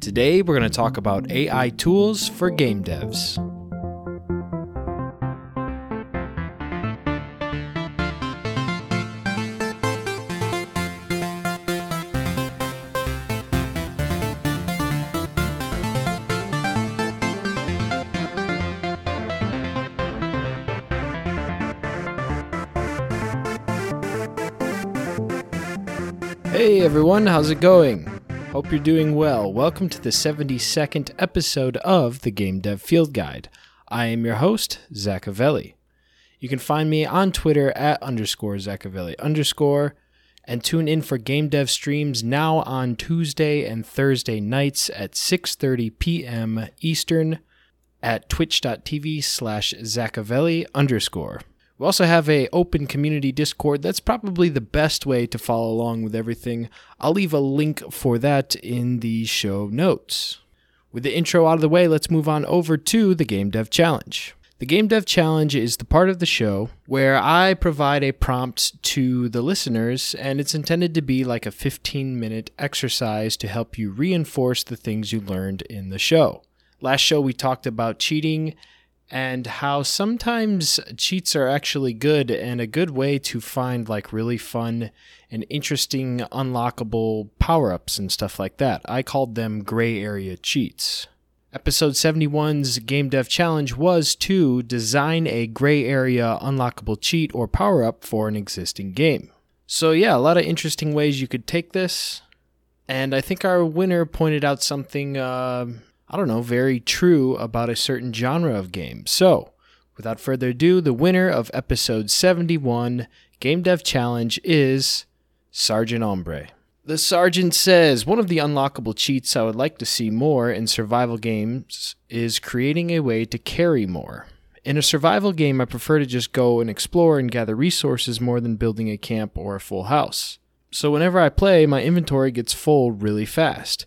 Today, we're going to talk about AI tools for game devs. Hey everyone, how's it going? Hope you're doing well. Welcome to the 72nd episode of the Game Dev Field Guide. I am your host, Zackavelli. You can find me on Twitter at underscore Zackavelli underscore and tune in for game dev streams now on Tuesday and Thursday nights at 6.30 p.m. Eastern at twitch.tv slash Zackavelli underscore. We also have a open community Discord. That's probably the best way to follow along with everything. I'll leave a link for that in the show notes. With the intro out of the way, let's move on over to the Game Dev Challenge. The Game Dev Challenge is the part of the show where I provide a prompt to the listeners, and it's intended to be like a 15 minute exercise to help you reinforce the things you learned in the show. Last show, we talked about cheating and how sometimes cheats are actually good and a good way to find like really fun and interesting unlockable power ups and stuff like that. I called them gray area cheats. Episode 71's Game Dev Challenge was to design a gray area unlockable cheat or power up for an existing game. So, yeah, a lot of interesting ways you could take this. And I think our winner pointed out something. Uh, I don't know, very true about a certain genre of game. So, without further ado, the winner of episode 71 Game Dev Challenge is Sergeant Ombre. The sergeant says one of the unlockable cheats I would like to see more in survival games is creating a way to carry more. In a survival game, I prefer to just go and explore and gather resources more than building a camp or a full house. So, whenever I play, my inventory gets full really fast.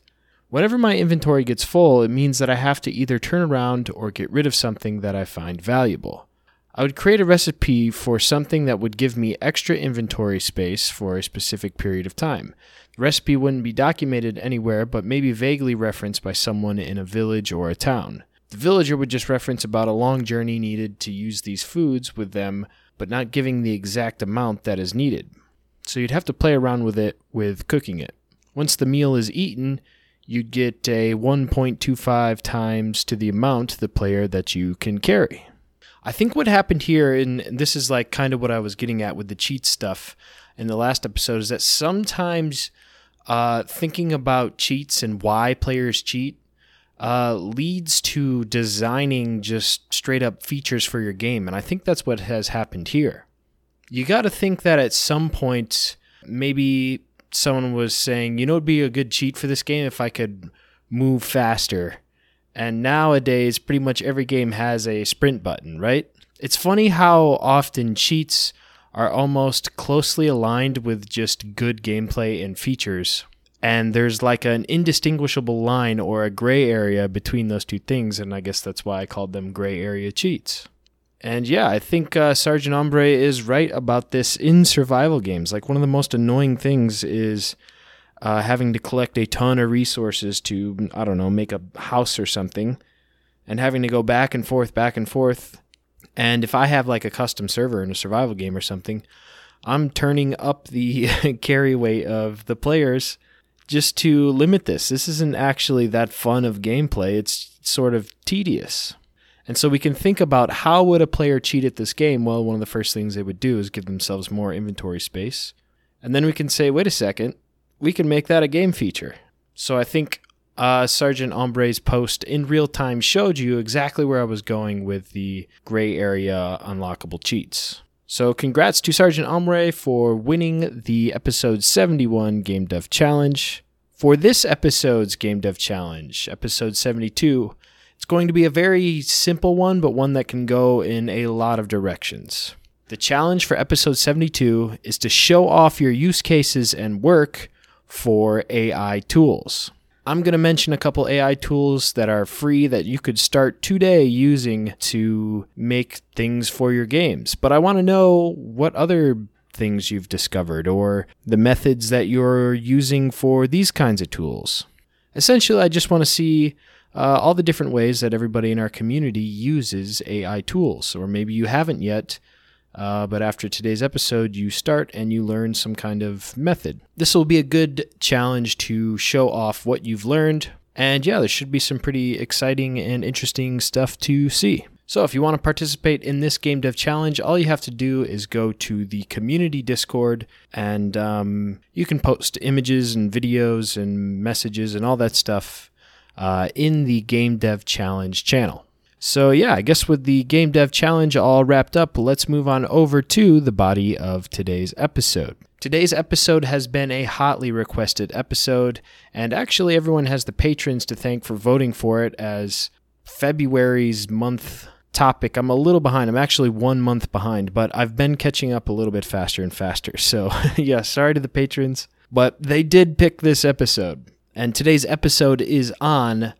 Whenever my inventory gets full, it means that I have to either turn around or get rid of something that I find valuable. I would create a recipe for something that would give me extra inventory space for a specific period of time. The recipe wouldn't be documented anywhere, but maybe vaguely referenced by someone in a village or a town. The villager would just reference about a long journey needed to use these foods with them, but not giving the exact amount that is needed. So you'd have to play around with it with cooking it. Once the meal is eaten, you'd get a 1.25 times to the amount the player that you can carry. I think what happened here, and this is like kind of what I was getting at with the cheat stuff in the last episode, is that sometimes uh, thinking about cheats and why players cheat uh, leads to designing just straight up features for your game. And I think that's what has happened here. You got to think that at some point, maybe someone was saying, you know, it'd be a good cheat for this game if I could move faster. And nowadays, pretty much every game has a sprint button, right? It's funny how often cheats are almost closely aligned with just good gameplay and features. And there's like an indistinguishable line or a gray area between those two things. And I guess that's why I called them gray area cheats. And yeah, I think uh, Sergeant Ombre is right about this in survival games. Like one of the most annoying things is uh, having to collect a ton of resources to, I don't know, make a house or something, and having to go back and forth, back and forth. And if I have like a custom server in a survival game or something, I'm turning up the carry weight of the players just to limit this. This isn't actually that fun of gameplay. It's sort of tedious. And so we can think about how would a player cheat at this game? Well, one of the first things they would do is give themselves more inventory space. And then we can say, wait a second, we can make that a game feature. So I think uh, Sergeant Ombre's post in real time showed you exactly where I was going with the gray area unlockable cheats. So congrats to Sergeant Ombre for winning the episode 71 Game Dev Challenge. For this episode's Game Dev Challenge, episode 72, it's going to be a very simple one, but one that can go in a lot of directions. The challenge for episode 72 is to show off your use cases and work for AI tools. I'm going to mention a couple AI tools that are free that you could start today using to make things for your games. But I want to know what other things you've discovered or the methods that you're using for these kinds of tools. Essentially, I just want to see uh, all the different ways that everybody in our community uses AI tools, or maybe you haven't yet. Uh, but after today's episode, you start and you learn some kind of method. This will be a good challenge to show off what you've learned. And yeah, there should be some pretty exciting and interesting stuff to see. So, if you want to participate in this Game Dev Challenge, all you have to do is go to the community Discord and um, you can post images and videos and messages and all that stuff uh, in the Game Dev Challenge channel. So, yeah, I guess with the Game Dev Challenge all wrapped up, let's move on over to the body of today's episode. Today's episode has been a hotly requested episode, and actually, everyone has the patrons to thank for voting for it as February's month topic. I'm a little behind. I'm actually one month behind, but I've been catching up a little bit faster and faster. So, yeah, sorry to the patrons, but they did pick this episode. And today's episode is on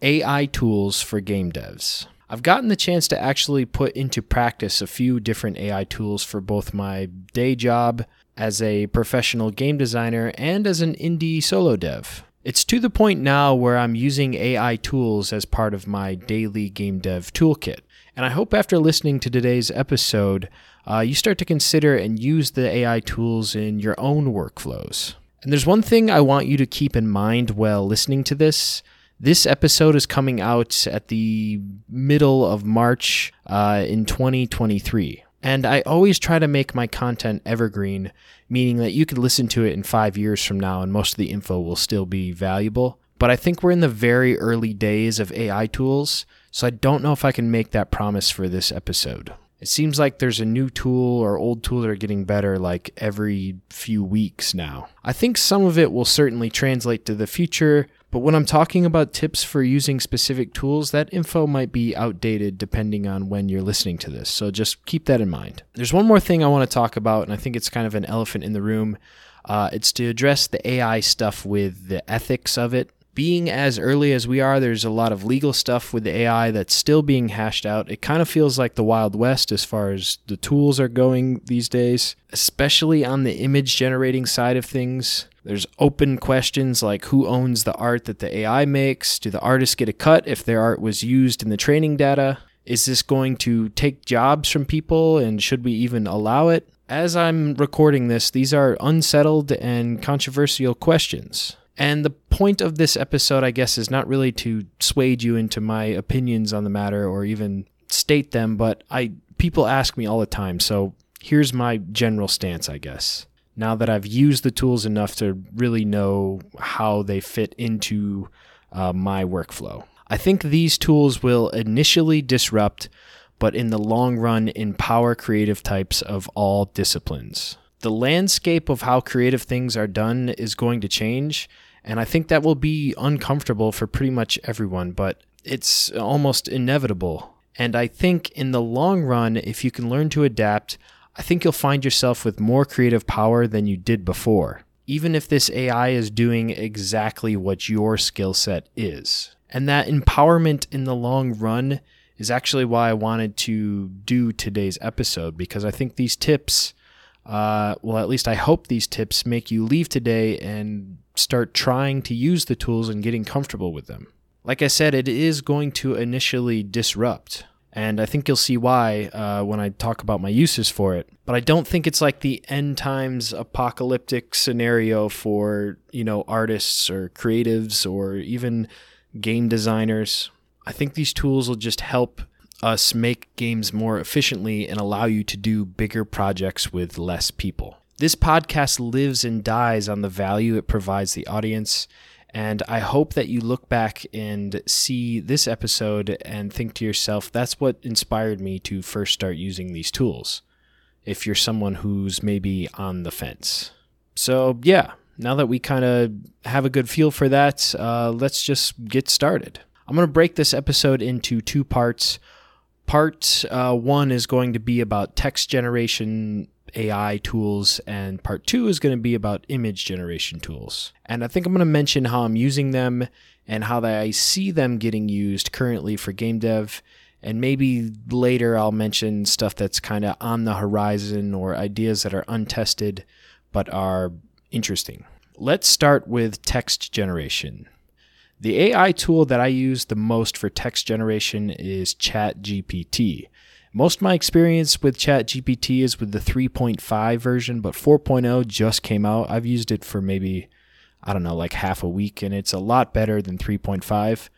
AI tools for game devs. I've gotten the chance to actually put into practice a few different AI tools for both my day job as a professional game designer and as an indie solo dev. It's to the point now where I'm using AI tools as part of my daily game dev toolkit. And I hope after listening to today's episode, uh, you start to consider and use the AI tools in your own workflows. And there's one thing I want you to keep in mind while listening to this. This episode is coming out at the middle of March uh, in 2023. And I always try to make my content evergreen, meaning that you could listen to it in five years from now and most of the info will still be valuable. But I think we're in the very early days of AI tools, so I don't know if I can make that promise for this episode. It seems like there's a new tool or old tool that are getting better like every few weeks now. I think some of it will certainly translate to the future, but when I'm talking about tips for using specific tools, that info might be outdated depending on when you're listening to this. So just keep that in mind. There's one more thing I want to talk about, and I think it's kind of an elephant in the room. Uh, it's to address the AI stuff with the ethics of it. Being as early as we are, there's a lot of legal stuff with the AI that's still being hashed out. It kind of feels like the Wild West as far as the tools are going these days, especially on the image generating side of things. There's open questions like who owns the art that the AI makes? Do the artists get a cut if their art was used in the training data? Is this going to take jobs from people and should we even allow it? As I'm recording this, these are unsettled and controversial questions. And the point of this episode, I guess, is not really to sway you into my opinions on the matter or even state them, but I people ask me all the time, so here's my general stance, I guess now that I've used the tools enough to really know how they fit into uh, my workflow. I think these tools will initially disrupt, but in the long run, empower creative types of all disciplines. The landscape of how creative things are done is going to change, and I think that will be uncomfortable for pretty much everyone, but it's almost inevitable. And I think in the long run, if you can learn to adapt, I think you'll find yourself with more creative power than you did before, even if this AI is doing exactly what your skill set is. And that empowerment in the long run is actually why I wanted to do today's episode because I think these tips, uh, well, at least I hope these tips make you leave today and start trying to use the tools and getting comfortable with them. Like I said, it is going to initially disrupt. And I think you'll see why uh, when I talk about my uses for it. But I don't think it's like the end times apocalyptic scenario for, you know, artists or creatives or even game designers. I think these tools will just help us make games more efficiently and allow you to do bigger projects with less people. This podcast lives and dies on the value it provides the audience and I hope that you look back and see this episode and think to yourself, that's what inspired me to first start using these tools. If you're someone who's maybe on the fence. So, yeah, now that we kind of have a good feel for that, uh, let's just get started. I'm going to break this episode into two parts. Part uh, one is going to be about text generation AI tools, and part two is going to be about image generation tools. And I think I'm going to mention how I'm using them and how I see them getting used currently for game dev. And maybe later I'll mention stuff that's kind of on the horizon or ideas that are untested but are interesting. Let's start with text generation. The AI tool that I use the most for text generation is ChatGPT. Most of my experience with ChatGPT is with the 3.5 version, but 4.0 just came out. I've used it for maybe, I don't know, like half a week, and it's a lot better than 3.5.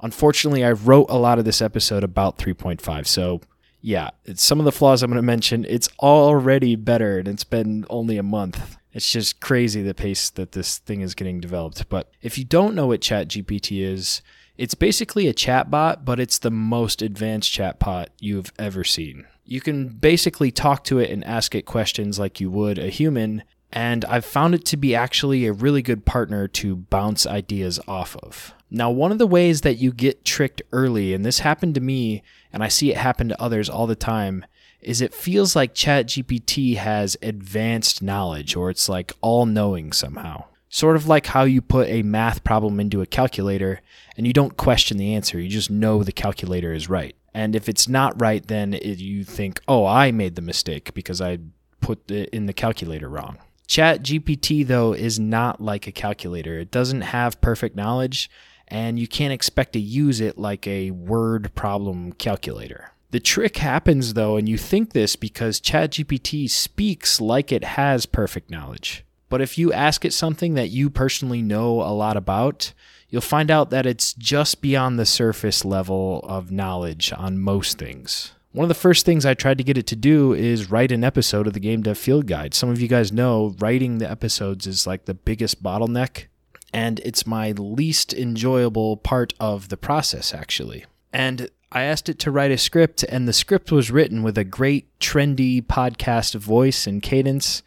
Unfortunately, I wrote a lot of this episode about 3.5, so yeah, some of the flaws I'm going to mention. It's already better, and it's been only a month. It's just crazy the pace that this thing is getting developed. But if you don't know what ChatGPT is, it's basically a chatbot, but it's the most advanced chatbot you've ever seen. You can basically talk to it and ask it questions like you would a human, and I've found it to be actually a really good partner to bounce ideas off of. Now, one of the ways that you get tricked early, and this happened to me, and I see it happen to others all the time, is it feels like ChatGPT has advanced knowledge or it's like all knowing somehow. Sort of like how you put a math problem into a calculator and you don't question the answer, you just know the calculator is right. And if it's not right, then it, you think, oh, I made the mistake because I put it in the calculator wrong. ChatGPT, though, is not like a calculator. It doesn't have perfect knowledge, and you can't expect to use it like a word problem calculator. The trick happens though, and you think this because ChatGPT speaks like it has perfect knowledge. But if you ask it something that you personally know a lot about, you'll find out that it's just beyond the surface level of knowledge on most things. One of the first things I tried to get it to do is write an episode of the Game Dev Field Guide. Some of you guys know writing the episodes is like the biggest bottleneck, and it's my least enjoyable part of the process, actually. And I asked it to write a script, and the script was written with a great, trendy podcast voice and cadence,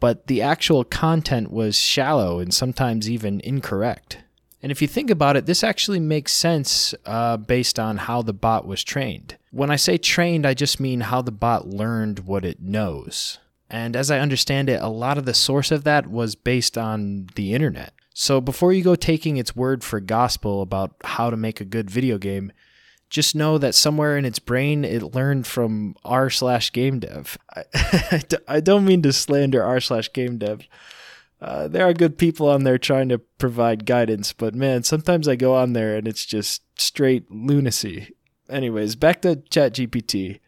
but the actual content was shallow and sometimes even incorrect. And if you think about it, this actually makes sense uh, based on how the bot was trained. When I say trained, I just mean how the bot learned what it knows. And as I understand it, a lot of the source of that was based on the internet. So before you go taking its word for gospel about how to make a good video game, just know that somewhere in its brain it learned from r slash game dev. I, don't mean to slander r slash game dev. Uh, there are good people on there trying to provide guidance, but man, sometimes I go on there and it's just straight lunacy. Anyways, back to ChatGPT.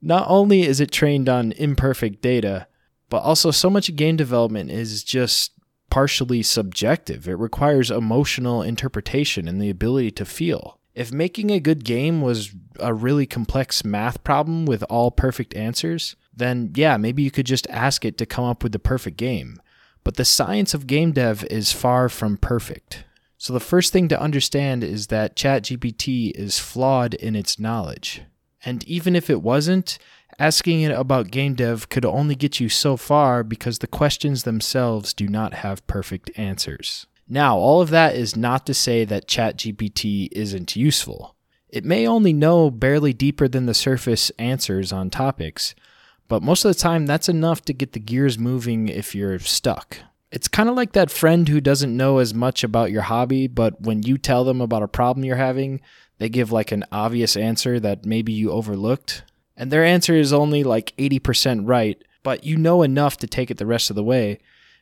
Not only is it trained on imperfect data, but also so much game development is just partially subjective. It requires emotional interpretation and the ability to feel. If making a good game was a really complex math problem with all perfect answers, then yeah, maybe you could just ask it to come up with the perfect game. But the science of game dev is far from perfect. So the first thing to understand is that ChatGPT is flawed in its knowledge. And even if it wasn't, asking it about game dev could only get you so far because the questions themselves do not have perfect answers. Now, all of that is not to say that ChatGPT isn't useful. It may only know barely deeper than the surface answers on topics, but most of the time that's enough to get the gears moving if you're stuck. It's kind of like that friend who doesn't know as much about your hobby, but when you tell them about a problem you're having, they give like an obvious answer that maybe you overlooked. And their answer is only like 80% right, but you know enough to take it the rest of the way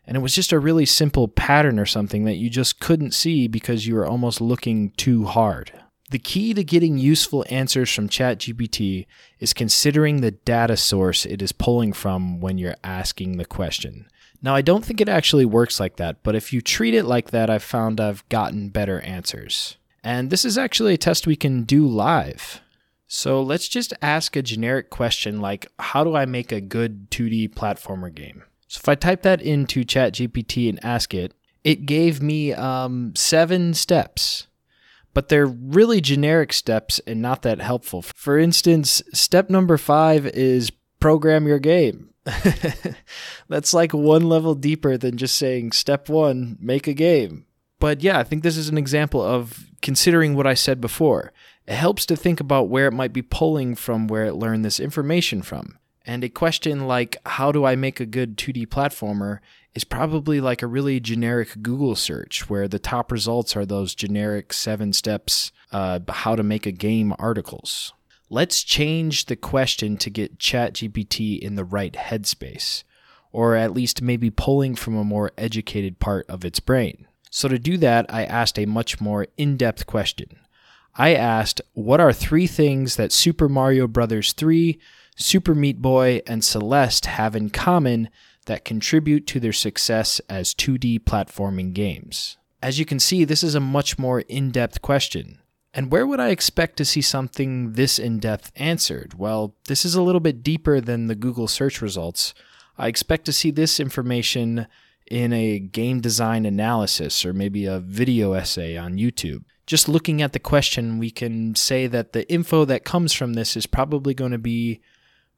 and it was just a really simple pattern or something that you just couldn't see because you were almost looking too hard. The key to getting useful answers from ChatGPT is considering the data source it is pulling from when you're asking the question. Now, I don't think it actually works like that, but if you treat it like that, I've found I've gotten better answers. And this is actually a test we can do live. So let's just ask a generic question like How do I make a good 2D platformer game? So if I type that into ChatGPT and ask it, it gave me um, seven steps, but they're really generic steps and not that helpful. For instance, step number five is program your game. That's like one level deeper than just saying step one, make a game. But yeah, I think this is an example of considering what I said before. It helps to think about where it might be pulling from where it learned this information from. And a question like, how do I make a good 2D platformer, is probably like a really generic Google search where the top results are those generic seven steps, uh, how to make a game articles. Let's change the question to get ChatGPT in the right headspace, or at least maybe pulling from a more educated part of its brain. So, to do that, I asked a much more in depth question. I asked, What are three things that Super Mario Bros. 3, Super Meat Boy, and Celeste have in common that contribute to their success as 2D platforming games? As you can see, this is a much more in depth question. And where would I expect to see something this in depth answered? Well, this is a little bit deeper than the Google search results. I expect to see this information in a game design analysis or maybe a video essay on YouTube. Just looking at the question, we can say that the info that comes from this is probably going to be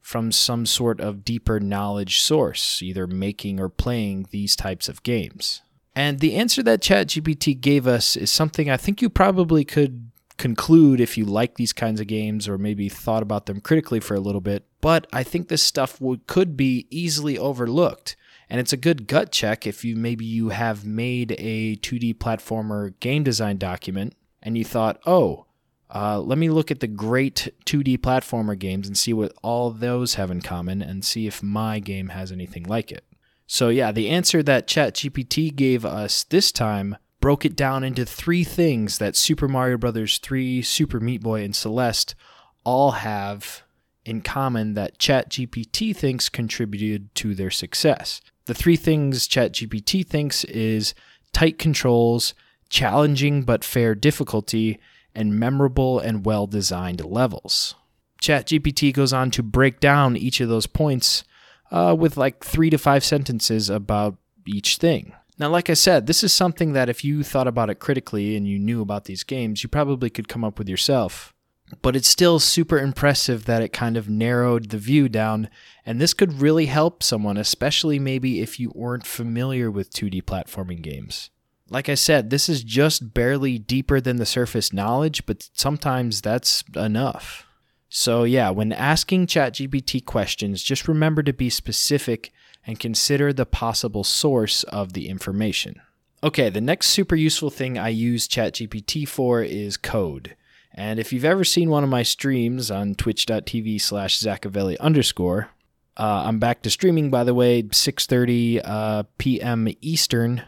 from some sort of deeper knowledge source, either making or playing these types of games. And the answer that ChatGPT gave us is something I think you probably could conclude if you like these kinds of games or maybe thought about them critically for a little bit. But I think this stuff would, could be easily overlooked. And it's a good gut check if you maybe you have made a 2D platformer game design document and you thought, oh, uh, let me look at the great 2D platformer games and see what all those have in common and see if my game has anything like it. So, yeah, the answer that ChatGPT gave us this time broke it down into three things that Super Mario Bros. 3, Super Meat Boy, and Celeste all have in common that ChatGPT thinks contributed to their success. The three things ChatGPT thinks is tight controls, challenging but fair difficulty, and memorable and well designed levels. ChatGPT goes on to break down each of those points uh, with like three to five sentences about each thing. Now, like I said, this is something that if you thought about it critically and you knew about these games, you probably could come up with yourself. But it's still super impressive that it kind of narrowed the view down, and this could really help someone, especially maybe if you weren't familiar with 2D platforming games. Like I said, this is just barely deeper than the surface knowledge, but sometimes that's enough. So, yeah, when asking ChatGPT questions, just remember to be specific and consider the possible source of the information. Okay, the next super useful thing I use ChatGPT for is code. And if you've ever seen one of my streams on twitch.tv slash Zackavelli underscore, uh, I'm back to streaming, by the way, 6.30 uh, p.m. Eastern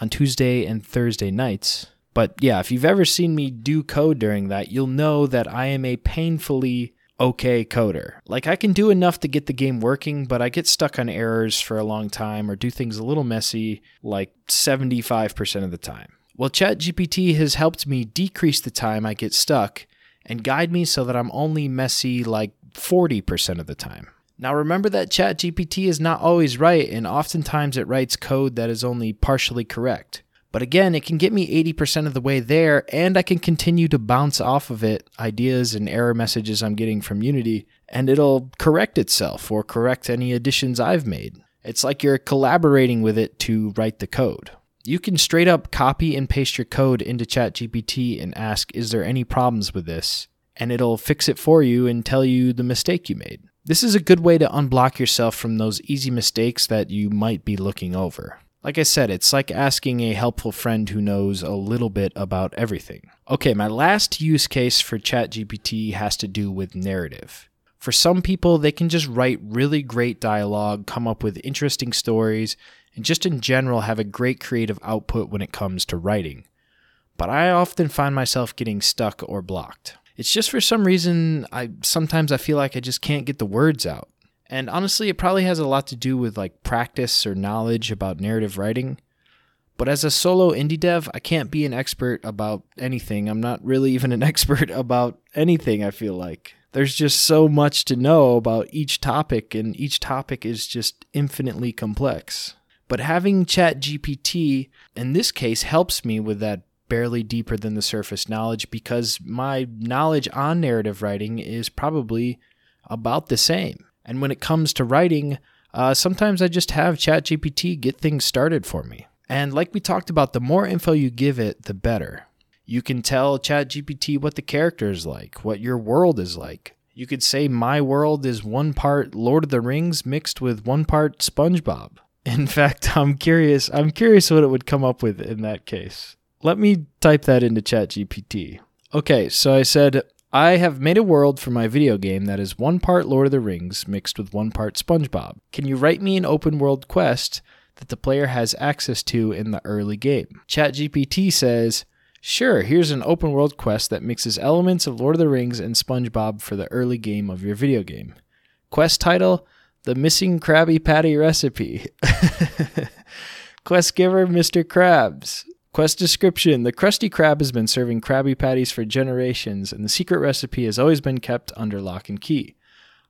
on Tuesday and Thursday nights. But yeah, if you've ever seen me do code during that, you'll know that I am a painfully okay coder. Like I can do enough to get the game working, but I get stuck on errors for a long time or do things a little messy like 75% of the time. Well, ChatGPT has helped me decrease the time I get stuck and guide me so that I'm only messy like 40% of the time. Now remember that ChatGPT is not always right and oftentimes it writes code that is only partially correct. But again, it can get me 80% of the way there, and I can continue to bounce off of it ideas and error messages I'm getting from Unity, and it'll correct itself or correct any additions I've made. It's like you're collaborating with it to write the code. You can straight up copy and paste your code into ChatGPT and ask, Is there any problems with this? And it'll fix it for you and tell you the mistake you made. This is a good way to unblock yourself from those easy mistakes that you might be looking over. Like I said, it's like asking a helpful friend who knows a little bit about everything. Okay, my last use case for ChatGPT has to do with narrative. For some people, they can just write really great dialogue, come up with interesting stories, and just in general have a great creative output when it comes to writing. But I often find myself getting stuck or blocked. It's just for some reason I sometimes I feel like I just can't get the words out. And honestly, it probably has a lot to do with like practice or knowledge about narrative writing. But as a solo indie dev, I can't be an expert about anything. I'm not really even an expert about anything, I feel like. There's just so much to know about each topic, and each topic is just infinitely complex. But having ChatGPT in this case helps me with that barely deeper than the surface knowledge because my knowledge on narrative writing is probably about the same. And when it comes to writing, uh, sometimes I just have ChatGPT get things started for me. And like we talked about, the more info you give it, the better. You can tell ChatGPT what the character is like, what your world is like. You could say my world is one part Lord of the Rings mixed with one part SpongeBob. In fact, I'm curious. I'm curious what it would come up with in that case. Let me type that into ChatGPT. Okay, so I said I have made a world for my video game that is one part Lord of the Rings mixed with one part SpongeBob. Can you write me an open world quest that the player has access to in the early game. ChatGPT says, Sure, here's an open world quest that mixes elements of Lord of the Rings and SpongeBob for the early game of your video game. Quest title The Missing Krabby Patty Recipe. Quest giver Mr. Krabs. Quest description The Krusty Krab has been serving Krabby Patties for generations, and the secret recipe has always been kept under lock and key.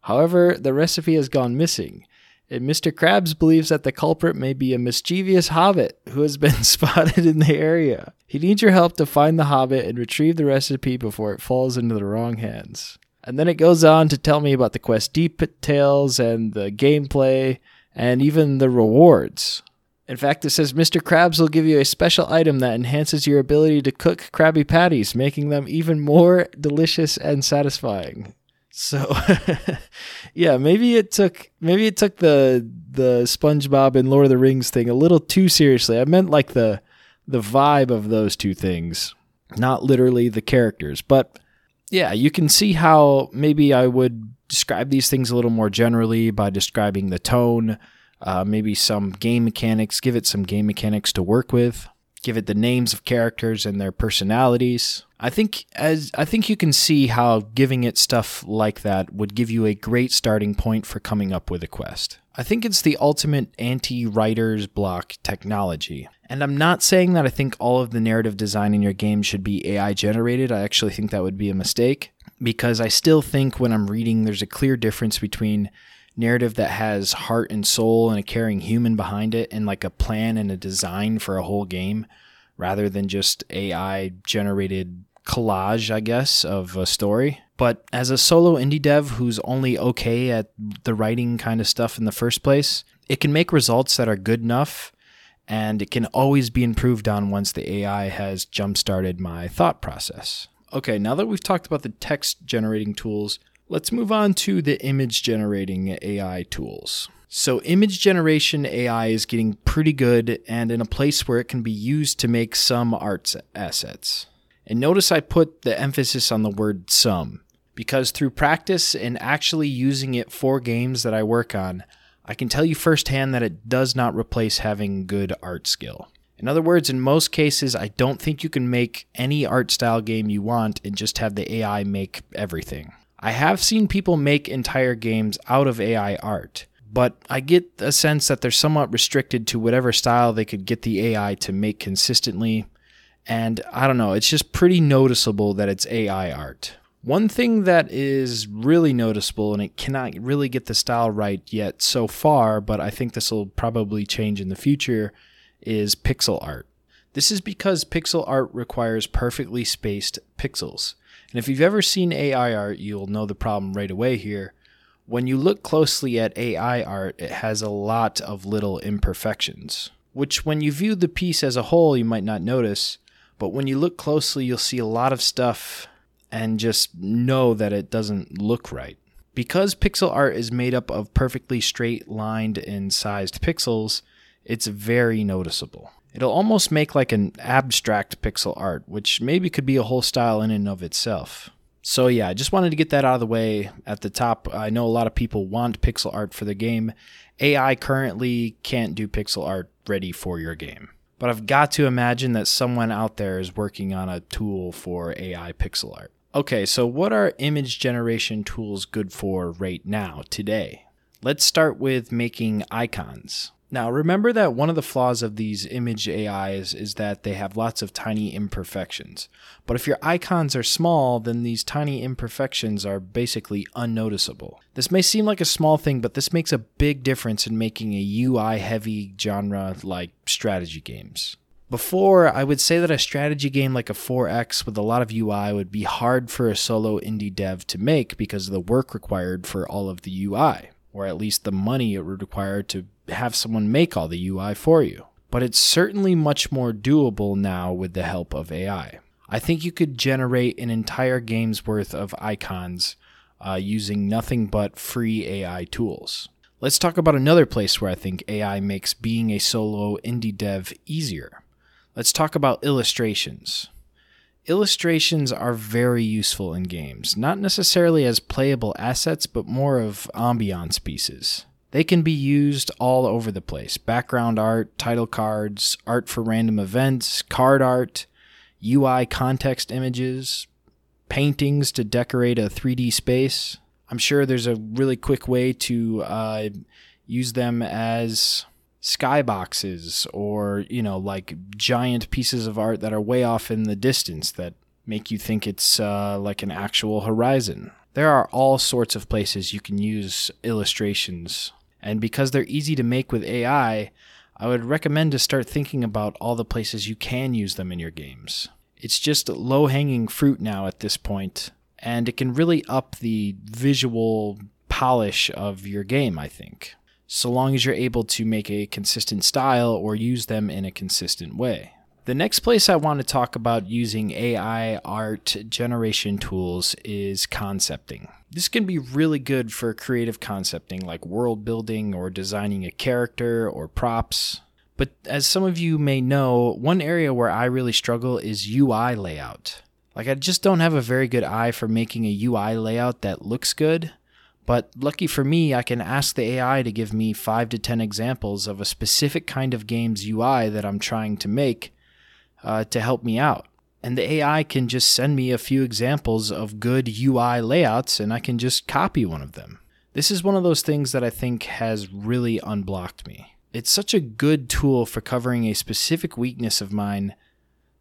However, the recipe has gone missing, and Mr. Krabs believes that the culprit may be a mischievous hobbit who has been spotted in the area. He needs your help to find the hobbit and retrieve the recipe before it falls into the wrong hands. And then it goes on to tell me about the quest details and the gameplay and even the rewards. In fact, it says Mr. Krabs will give you a special item that enhances your ability to cook Krabby Patties, making them even more delicious and satisfying. So, yeah, maybe it took maybe it took the the SpongeBob and Lord of the Rings thing a little too seriously. I meant like the the vibe of those two things, not literally the characters. But yeah, you can see how maybe I would describe these things a little more generally by describing the tone uh, maybe some game mechanics, give it some game mechanics to work with, give it the names of characters and their personalities. I think as I think you can see how giving it stuff like that would give you a great starting point for coming up with a quest. I think it's the ultimate anti-writer's block technology. And I'm not saying that I think all of the narrative design in your game should be AI generated. I actually think that would be a mistake because I still think when I'm reading there's a clear difference between narrative that has heart and soul and a caring human behind it and like a plan and a design for a whole game rather than just AI generated collage, I guess, of a story. But as a solo indie dev who's only okay at the writing kind of stuff in the first place, it can make results that are good enough and it can always be improved on once the AI has jump started my thought process. Okay, now that we've talked about the text generating tools, Let's move on to the image generating AI tools. So, image generation AI is getting pretty good and in a place where it can be used to make some arts assets. And notice I put the emphasis on the word some, because through practice and actually using it for games that I work on, I can tell you firsthand that it does not replace having good art skill. In other words, in most cases, I don't think you can make any art style game you want and just have the AI make everything. I have seen people make entire games out of AI art, but I get a sense that they're somewhat restricted to whatever style they could get the AI to make consistently. And I don't know, it's just pretty noticeable that it's AI art. One thing that is really noticeable, and it cannot really get the style right yet so far, but I think this will probably change in the future, is pixel art. This is because pixel art requires perfectly spaced pixels. And if you've ever seen AI art, you'll know the problem right away here. When you look closely at AI art, it has a lot of little imperfections, which when you view the piece as a whole, you might not notice. But when you look closely, you'll see a lot of stuff and just know that it doesn't look right. Because pixel art is made up of perfectly straight lined and sized pixels, it's very noticeable. It'll almost make like an abstract pixel art, which maybe could be a whole style in and of itself. So, yeah, I just wanted to get that out of the way at the top. I know a lot of people want pixel art for the game. AI currently can't do pixel art ready for your game. But I've got to imagine that someone out there is working on a tool for AI pixel art. Okay, so what are image generation tools good for right now, today? Let's start with making icons. Now, remember that one of the flaws of these image AIs is that they have lots of tiny imperfections. But if your icons are small, then these tiny imperfections are basically unnoticeable. This may seem like a small thing, but this makes a big difference in making a UI heavy genre like strategy games. Before, I would say that a strategy game like a 4X with a lot of UI would be hard for a solo indie dev to make because of the work required for all of the UI, or at least the money it would require to have someone make all the UI for you. But it's certainly much more doable now with the help of AI. I think you could generate an entire game's worth of icons uh, using nothing but free AI tools. Let's talk about another place where I think AI makes being a solo indie dev easier. Let's talk about illustrations. Illustrations are very useful in games, not necessarily as playable assets, but more of ambiance pieces. They can be used all over the place background art, title cards, art for random events, card art, UI context images, paintings to decorate a 3D space. I'm sure there's a really quick way to uh, use them as skyboxes or, you know, like giant pieces of art that are way off in the distance that make you think it's uh, like an actual horizon. There are all sorts of places you can use illustrations, and because they're easy to make with AI, I would recommend to start thinking about all the places you can use them in your games. It's just low hanging fruit now at this point, and it can really up the visual polish of your game, I think, so long as you're able to make a consistent style or use them in a consistent way. The next place I want to talk about using AI art generation tools is concepting. This can be really good for creative concepting like world building or designing a character or props. But as some of you may know, one area where I really struggle is UI layout. Like, I just don't have a very good eye for making a UI layout that looks good. But lucky for me, I can ask the AI to give me 5 to 10 examples of a specific kind of game's UI that I'm trying to make uh, to help me out. And the AI can just send me a few examples of good UI layouts and I can just copy one of them. This is one of those things that I think has really unblocked me. It's such a good tool for covering a specific weakness of mine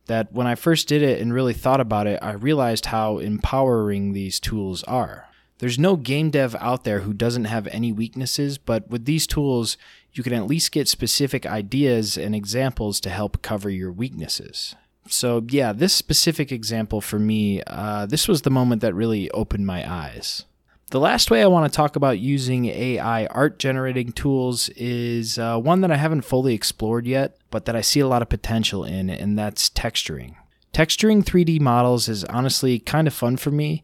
that when I first did it and really thought about it, I realized how empowering these tools are. There's no game dev out there who doesn't have any weaknesses, but with these tools, you can at least get specific ideas and examples to help cover your weaknesses. So, yeah, this specific example for me, uh, this was the moment that really opened my eyes. The last way I want to talk about using AI art generating tools is uh, one that I haven't fully explored yet, but that I see a lot of potential in, and that's texturing. Texturing 3D models is honestly kind of fun for me,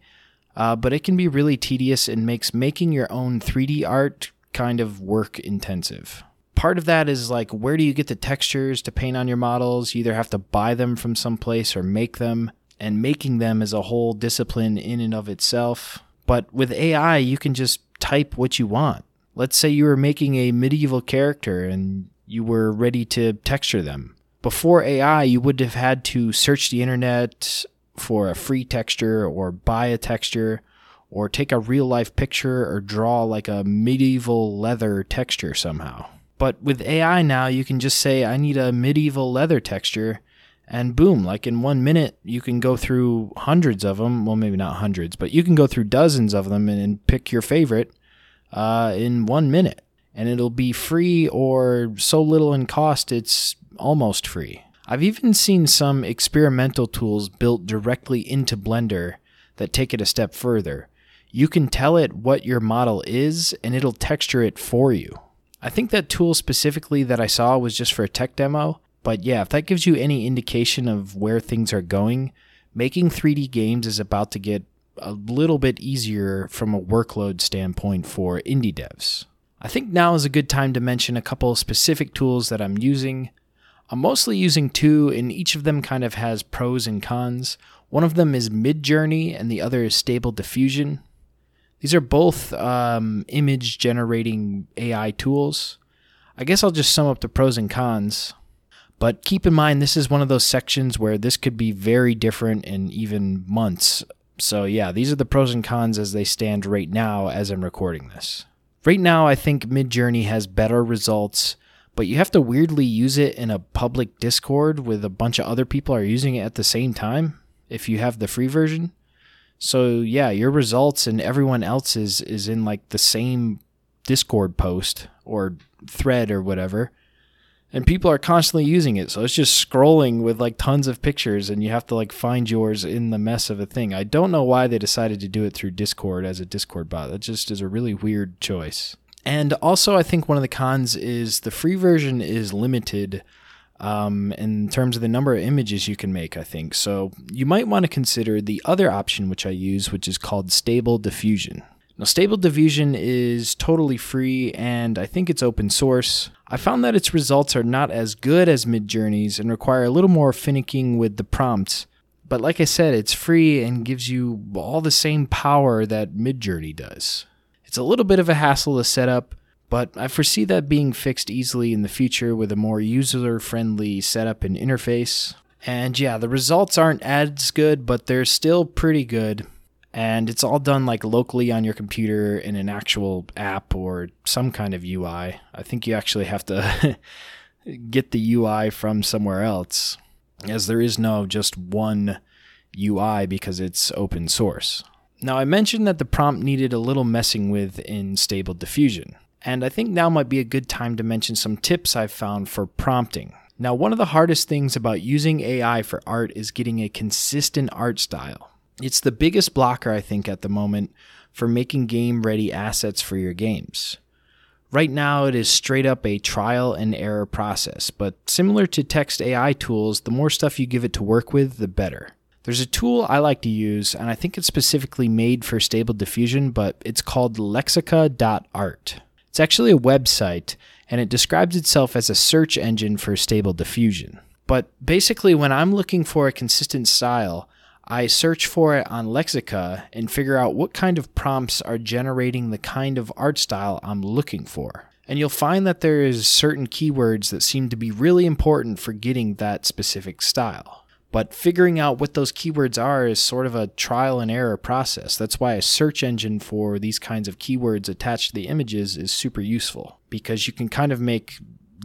uh, but it can be really tedious and makes making your own 3D art kind of work intensive. Part of that is like, where do you get the textures to paint on your models? You either have to buy them from someplace or make them, and making them is a whole discipline in and of itself. But with AI, you can just type what you want. Let's say you were making a medieval character and you were ready to texture them. Before AI, you would have had to search the internet for a free texture or buy a texture or take a real life picture or draw like a medieval leather texture somehow. But with AI now, you can just say, I need a medieval leather texture, and boom, like in one minute, you can go through hundreds of them. Well, maybe not hundreds, but you can go through dozens of them and, and pick your favorite uh, in one minute. And it'll be free or so little in cost, it's almost free. I've even seen some experimental tools built directly into Blender that take it a step further. You can tell it what your model is, and it'll texture it for you. I think that tool specifically that I saw was just for a tech demo, but yeah, if that gives you any indication of where things are going, making 3D games is about to get a little bit easier from a workload standpoint for indie devs. I think now is a good time to mention a couple specific tools that I'm using. I'm mostly using two, and each of them kind of has pros and cons. One of them is Midjourney, and the other is Stable Diffusion. These are both um, image generating AI tools. I guess I'll just sum up the pros and cons. But keep in mind, this is one of those sections where this could be very different in even months. So, yeah, these are the pros and cons as they stand right now as I'm recording this. Right now, I think Midjourney has better results, but you have to weirdly use it in a public Discord with a bunch of other people are using it at the same time if you have the free version. So yeah, your results and everyone else's is in like the same Discord post or thread or whatever. And people are constantly using it. So it's just scrolling with like tons of pictures and you have to like find yours in the mess of a thing. I don't know why they decided to do it through Discord as a Discord bot. That just is a really weird choice. And also, I think one of the cons is the free version is limited um, in terms of the number of images you can make, I think. So you might want to consider the other option which I use, which is called Stable Diffusion. Now, Stable Diffusion is totally free and I think it's open source. I found that its results are not as good as Midjourney's and require a little more finicking with the prompts. But like I said, it's free and gives you all the same power that Midjourney does. It's a little bit of a hassle to set up, but I foresee that being fixed easily in the future with a more user friendly setup and interface. And yeah, the results aren't as good, but they're still pretty good. And it's all done like locally on your computer in an actual app or some kind of UI. I think you actually have to get the UI from somewhere else, as there is no just one UI because it's open source. Now, I mentioned that the prompt needed a little messing with in Stable Diffusion. And I think now might be a good time to mention some tips I've found for prompting. Now, one of the hardest things about using AI for art is getting a consistent art style. It's the biggest blocker, I think, at the moment for making game ready assets for your games. Right now, it is straight up a trial and error process, but similar to text AI tools, the more stuff you give it to work with, the better. There's a tool I like to use, and I think it's specifically made for Stable Diffusion, but it's called lexica.art. It's actually a website and it describes itself as a search engine for stable diffusion. But basically, when I'm looking for a consistent style, I search for it on Lexica and figure out what kind of prompts are generating the kind of art style I'm looking for. And you'll find that there is certain keywords that seem to be really important for getting that specific style. But figuring out what those keywords are is sort of a trial and error process. That's why a search engine for these kinds of keywords attached to the images is super useful because you can kind of make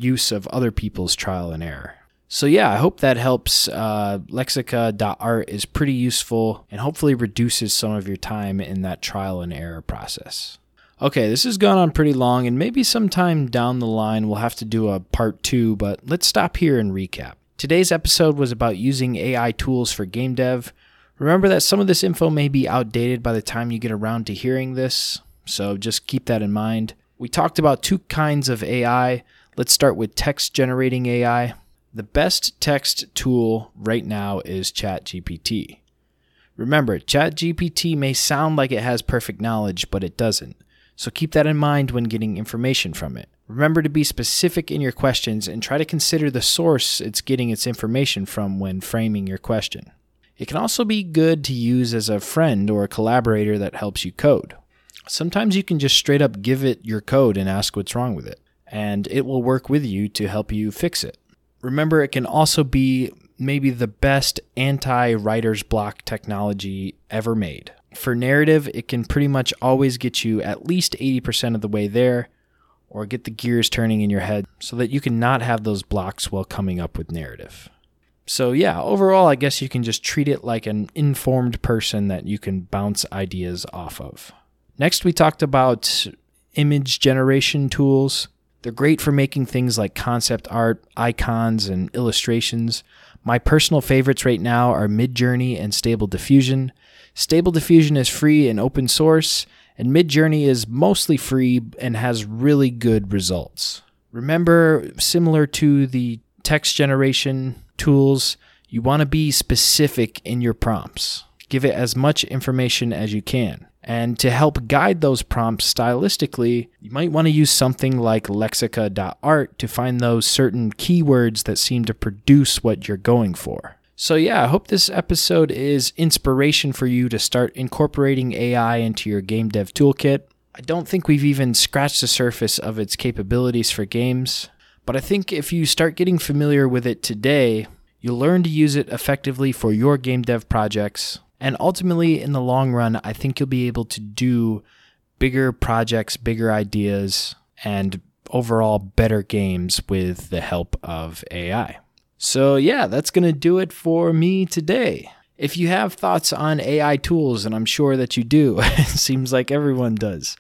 use of other people's trial and error. So, yeah, I hope that helps. Uh, Lexica.art is pretty useful and hopefully reduces some of your time in that trial and error process. Okay, this has gone on pretty long, and maybe sometime down the line we'll have to do a part two, but let's stop here and recap. Today's episode was about using AI tools for game dev. Remember that some of this info may be outdated by the time you get around to hearing this, so just keep that in mind. We talked about two kinds of AI. Let's start with text generating AI. The best text tool right now is ChatGPT. Remember, ChatGPT may sound like it has perfect knowledge, but it doesn't. So keep that in mind when getting information from it. Remember to be specific in your questions and try to consider the source it's getting its information from when framing your question. It can also be good to use as a friend or a collaborator that helps you code. Sometimes you can just straight up give it your code and ask what's wrong with it, and it will work with you to help you fix it. Remember, it can also be maybe the best anti writer's block technology ever made. For narrative, it can pretty much always get you at least 80% of the way there, or get the gears turning in your head so that you can not have those blocks while coming up with narrative. So, yeah, overall, I guess you can just treat it like an informed person that you can bounce ideas off of. Next, we talked about image generation tools. They're great for making things like concept art, icons, and illustrations. My personal favorites right now are Midjourney and Stable Diffusion. Stable Diffusion is free and open source, and Midjourney is mostly free and has really good results. Remember, similar to the text generation tools, you want to be specific in your prompts. Give it as much information as you can. And to help guide those prompts stylistically, you might want to use something like lexica.art to find those certain keywords that seem to produce what you're going for. So, yeah, I hope this episode is inspiration for you to start incorporating AI into your game dev toolkit. I don't think we've even scratched the surface of its capabilities for games, but I think if you start getting familiar with it today, you'll learn to use it effectively for your game dev projects. And ultimately, in the long run, I think you'll be able to do bigger projects, bigger ideas, and overall better games with the help of AI. So, yeah, that's going to do it for me today. If you have thoughts on AI tools, and I'm sure that you do, it seems like everyone does,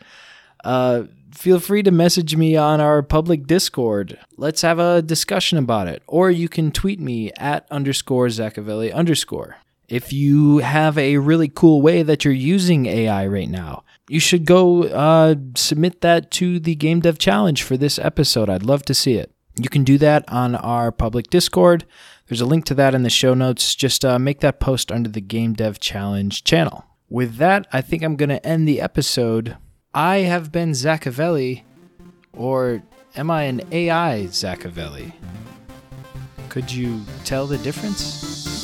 uh, feel free to message me on our public Discord. Let's have a discussion about it. Or you can tweet me at underscore Zackavelli underscore. If you have a really cool way that you're using AI right now, you should go uh, submit that to the Game Dev Challenge for this episode. I'd love to see it. You can do that on our public Discord. There's a link to that in the show notes. Just uh, make that post under the Game Dev Challenge channel. With that, I think I'm going to end the episode. I have been Zackavelli, or am I an AI Zackavelli? Could you tell the difference?